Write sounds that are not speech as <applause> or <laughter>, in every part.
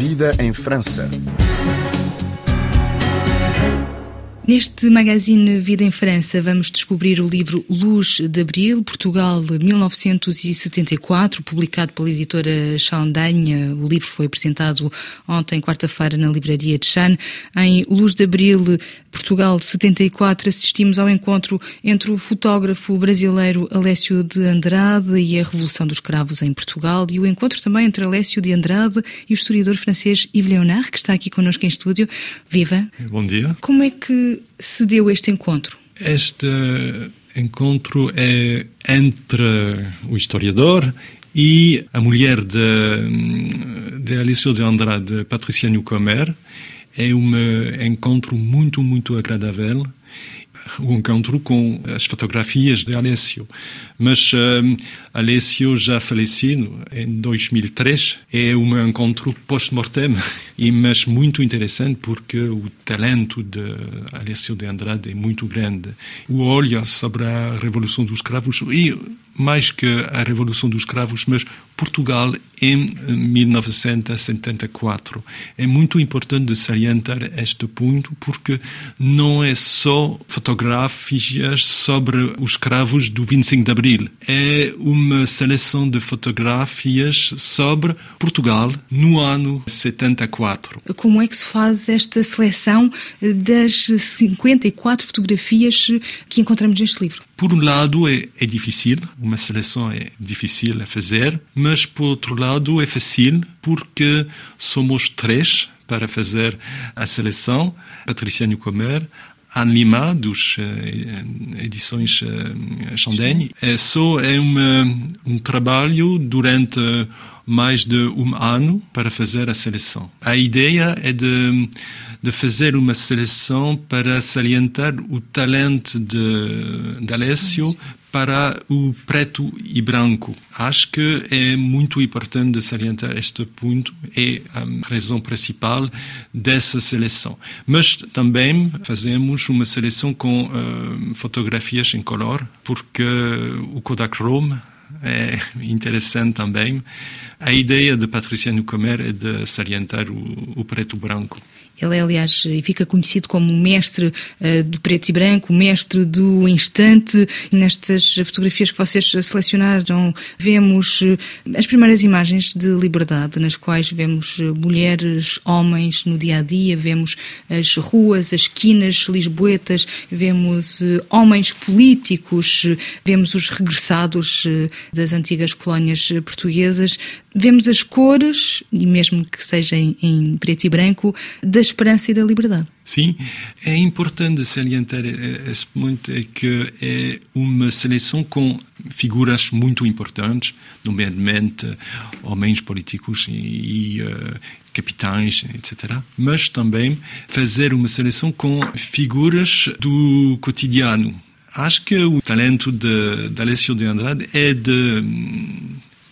Vida em França. Neste magazine Vida em França, vamos descobrir o livro Luz de Abril, Portugal 1974, publicado pela editora Chandaigne. O livro foi apresentado ontem, quarta-feira, na livraria de Chan. Em Luz de Abril, Portugal 74, assistimos ao encontro entre o fotógrafo brasileiro Alessio de Andrade e a Revolução dos Cravos em Portugal, e o encontro também entre Alessio de Andrade e o historiador francês Yves Léonard, que está aqui connosco em estúdio. Viva! Bom dia. Como é que se deu este encontro? Este encontro é entre o historiador e a mulher de, de Alice de Andrade, Patricia Newcomer. É um encontro muito, muito agradável o encontro com as fotografias de Alessio. Mas um, Alessio já falecido em 2003 é um encontro post-mortem, mas muito interessante porque o talento de Alessio de Andrade é muito grande. O olho sobre a Revolução dos Cravos e mais que a Revolução dos Cravos, mas Portugal em 1974. É muito importante salientar este ponto porque não é só fotografias sobre os cravos do 25 de Abril. É uma seleção de fotografias sobre Portugal no ano 74. Como é que se faz esta seleção das 54 fotografias que encontramos neste livro? Por um lado é, é difícil, uma seleção é difícil a fazer, mas por outro lado é fácil porque somos três para fazer a seleção. Patricia Newcomer, Anne Lima, dos uh, edições uh, Chandaigne. É só é uma, um trabalho durante mais de um ano para fazer a seleção. A ideia é de, de fazer uma seleção para salientar o talento de, de Alessio para o preto e branco. Acho que é muito importante salientar este ponto, é a razão principal dessa seleção. Mas também fazemos uma seleção com uh, fotografias em color, porque o Kodachrome é interessante também. A ideia de Patricia Nucomer é de salientar o, o preto branco. Ele é, aliás, e fica conhecido como mestre uh, do preto e branco, mestre do instante. Nestas fotografias que vocês selecionaram, vemos uh, as primeiras imagens de liberdade, nas quais vemos uh, mulheres, homens no dia a dia, vemos as ruas, as esquinas lisboetas, vemos homens políticos, vemos os regressados das antigas colónias portuguesas, vemos as cores, e mesmo que seja em, preto e branco, das esperança e da liberdade. Sim, é importante salientar esse ponto é que é uma seleção com figuras muito importantes, nomeadamente homens políticos e, e uh, capitães, etc. Mas também fazer uma seleção com figuras do cotidiano. Acho que o talento de, de Alessio de Andrade é de hum,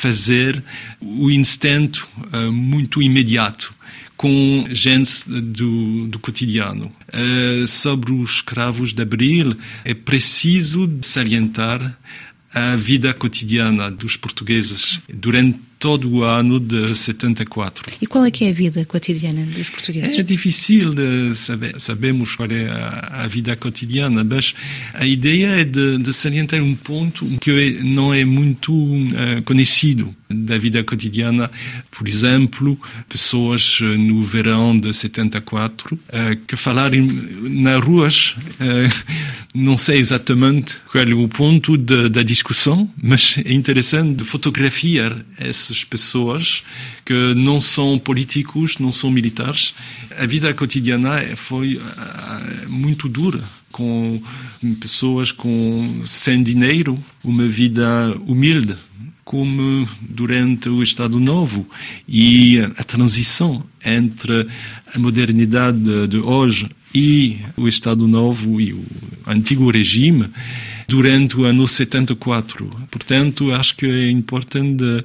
fazer o instante uh, muito imediato com gente do, do cotidiano. Uh, sobre os escravos de Abril, é preciso salientar a vida cotidiana dos portugueses durante todo o ano de 74. E qual é que é a vida cotidiana dos portugueses? É difícil saber, sabemos qual é a, a vida cotidiana, mas a ideia é de, de salientar um ponto que não é muito uh, conhecido da vida cotidiana. Por exemplo, pessoas eh, no verão de 74 uh, eh, que falarem nas ruas, uh, não sei exatamente qual é o ponto de, da discussão, mas é interessante fotografiar esse essas pessoas que não são políticos, não são militares. A vida cotidiana foi eh, muito dura, com pessoas com sem dinheiro, uma vida humilde, como durante o Estado Novo e a transição entre a modernidade de hoje e o Estado Novo e o antigo regime durante o ano 74. Portanto, acho que é importante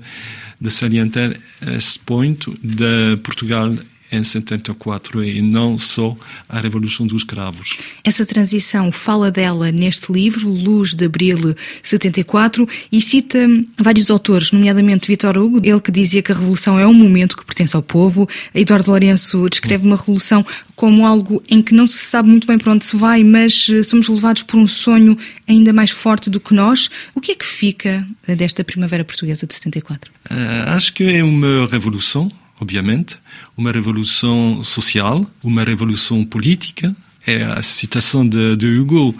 de, salientar esse ponto de Portugal em 74 e não só a Revolução dos Cravos. Essa transição fala dela neste livro, Luz de Abril 74, e cita vários autores, nomeadamente Vitor Hugo, ele que dizia que a Revolução é um momento que pertence ao povo. Eduardo Lourenço descreve uma revolução como algo em que não se sabe muito bem para onde se vai, mas eh, somos levados por um sonho ainda mais forte do que nós. O que é que fica desta primavera portuguesa de 74? Uh, acho que é uma revolução, obviamente, uma revolução social, uma revolução política, é a citação de, de, Hugo.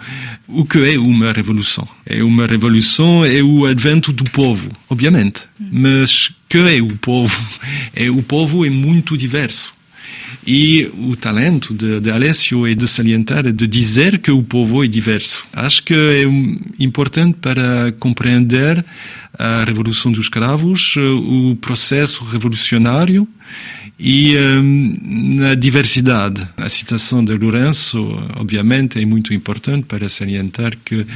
O que é uma revolução? É uma revolução é o advento do povo, obviamente. Mas que é o povo? <laughs> É o povo é muito diverso. E o talento de, de Alessio é de salientar, de dizer que o povo é diverso. Acho que é importante para compreender a Revolução dos Cravos, o processo revolucionário e um, diversidade. A citação de Lourenço, obviamente, é muito importante para salientar que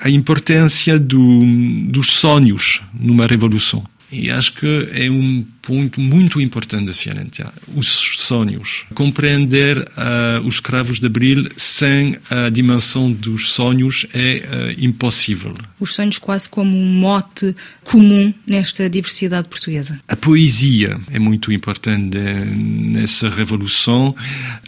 a importância do, dos sonhos numa revolução. E acho que é um ponto muito importante de salientar. Os sonhos. Compreender uh, os cravos de Abril sem a dimensão dos sonhos é uh, impossível. Os sonhos quase como um mote comum nesta diversidade portuguesa. A poesia é muito importante nessa revolução.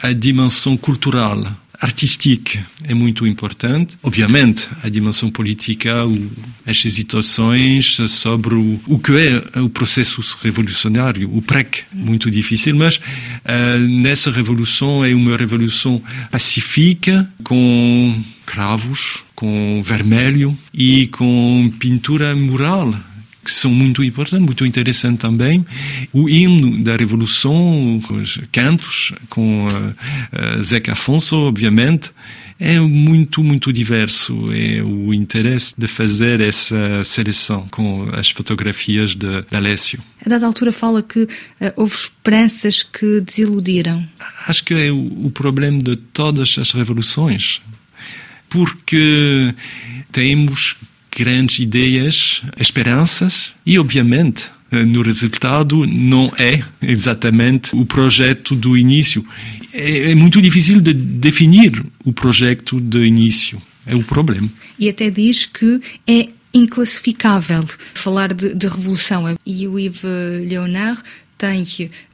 A dimensão cultural artística é muito importante. Obviamente, a dimensão política, as hesitações sobre o, que é o processo revolucionário, o PREC, muito difícil, mas uh, nessa revolução é uma revolução pacífica, com cravos, com vermelho e com pintura mural que são muito importantes, muito interessantes também. O hino da Revolução, os cantos, com uh, uh, Zeca Afonso, obviamente, é muito, muito diverso. É o interesse de fazer essa seleção com as fotografias de, de Alessio. A dada altura fala que uh, houve esperanças que desiludiram. Acho que é o, o problema de todas as revoluções. Porque temos grandes ideias, esperanças e, obviamente, eh, no resultado não é exatamente o projeto do início. É, é muito difícil de definir o projeto do início. É o problema. E até diz que é inclassificável falar de, de revolução. E o Yves Leonard tem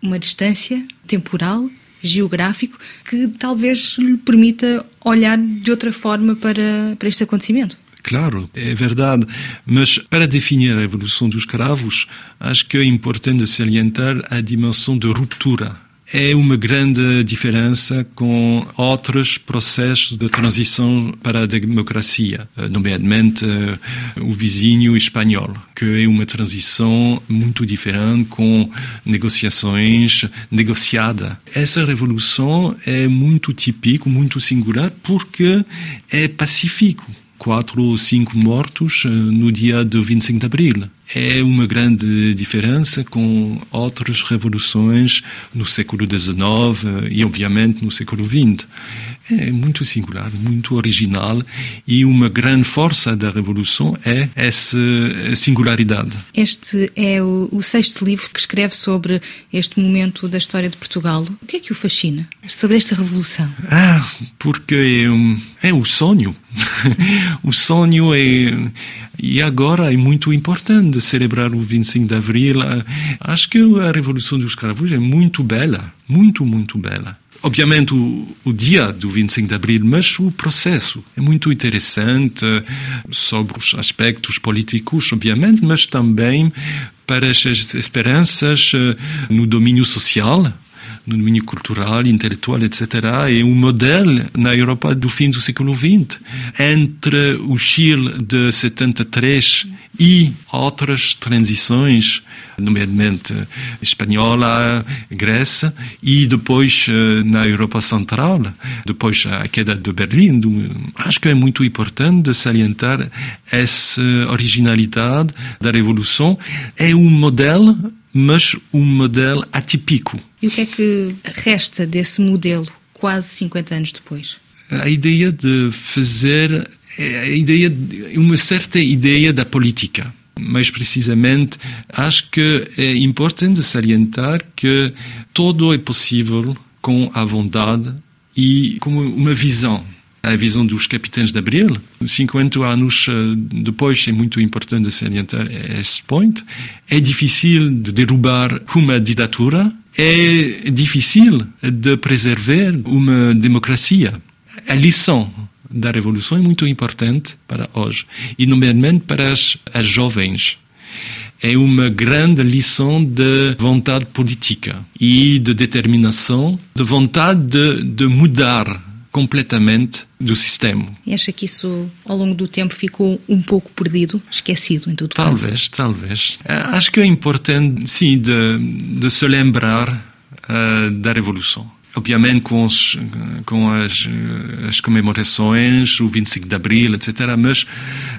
uma distância temporal geográfico que talvez lhe permita olhar de outra forma para, para este acontecimento. Claro, é verdade. Mas para definir a evolução dos cravos, acho que é importante salientar a dimensão de ruptura. É uma grande diferença com outros processos de transição para a democracia, nomeadamente eh, o vizinho espanhol, que é uma transição muito diferente com negociações negociada. Essa revolução é muito típica, muito singular, porque é pacífico quatro ou cinco mortos eh, no dia do 25 de abril. É uma grande diferença com outras revoluções no século XIX e, obviamente, no século XX. É muito singular, muito original e uma grande força da revolução é essa singularidade. Este é o, o sexto livro que escreve sobre este momento da história de Portugal. O que é que o fascina sobre esta revolução? Ah, porque é, um, é o sonho. O <laughs> sonho é e agora é muito importante celebrar o 25 de abril. Acho que a Revolução dos Cravos é muito bela, muito, muito bela. Obviamente o, o, dia do 25 de abril, mas o processo é muito interessante sobre os aspectos políticos, obviamente, mas também para as esperanças eh, no domínio social, no domínio cultural, intelectual, etc. É um modelo na Europa do fim do século XX. Entre o Chile de 73 e outras transições, nomeadamente espanhola, Grécia, e depois eh, na Europa Central, depois a queda de Berlim. Acho que é muito importante salientar essa originalidade da Revolução. É um modelo mas um modelo atípico. E o que é que resta desse modelo quase 50 anos depois? A ideia de fazer, a ideia, uma certa ideia da política Mais precisamente, acho que é importante salientar que tudo é possível com a vontade e com uma visão a visão dos capitães de Abril. 50 anos depois é muito importante salientar esse ponto. É difícil de derrubar uma ditadura, é difícil de preservar uma democracia. A lição da revolução é muito importante para hoje, e nomeadamente para as, as jovens é uma grande lição de vontade política e de determinação, de vontade de, de mudar completamente do sistema. E acha que isso, ao longo do tempo, ficou um pouco perdido, esquecido em todo talvez, caso? Talvez, talvez. Acho que é importante, sim, de, de se lembrar uh, da Revolução obviamente com, os, com as, as, comemorações, o 25 de Abril, etc. Mas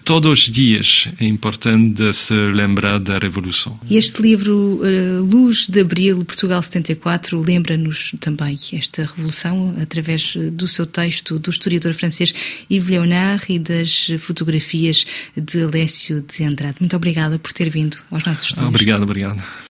todos os dias é importante se lembrar da Revolução. E este livro, uh, Luz de Abril, Portugal 74, lembra-nos também esta Revolução através do seu texto do historiador francês Yves Leonard e das fotografias de Alessio de Andrade. Muito obrigada por ter vindo aos nossos estúdios. Obrigado, obrigado.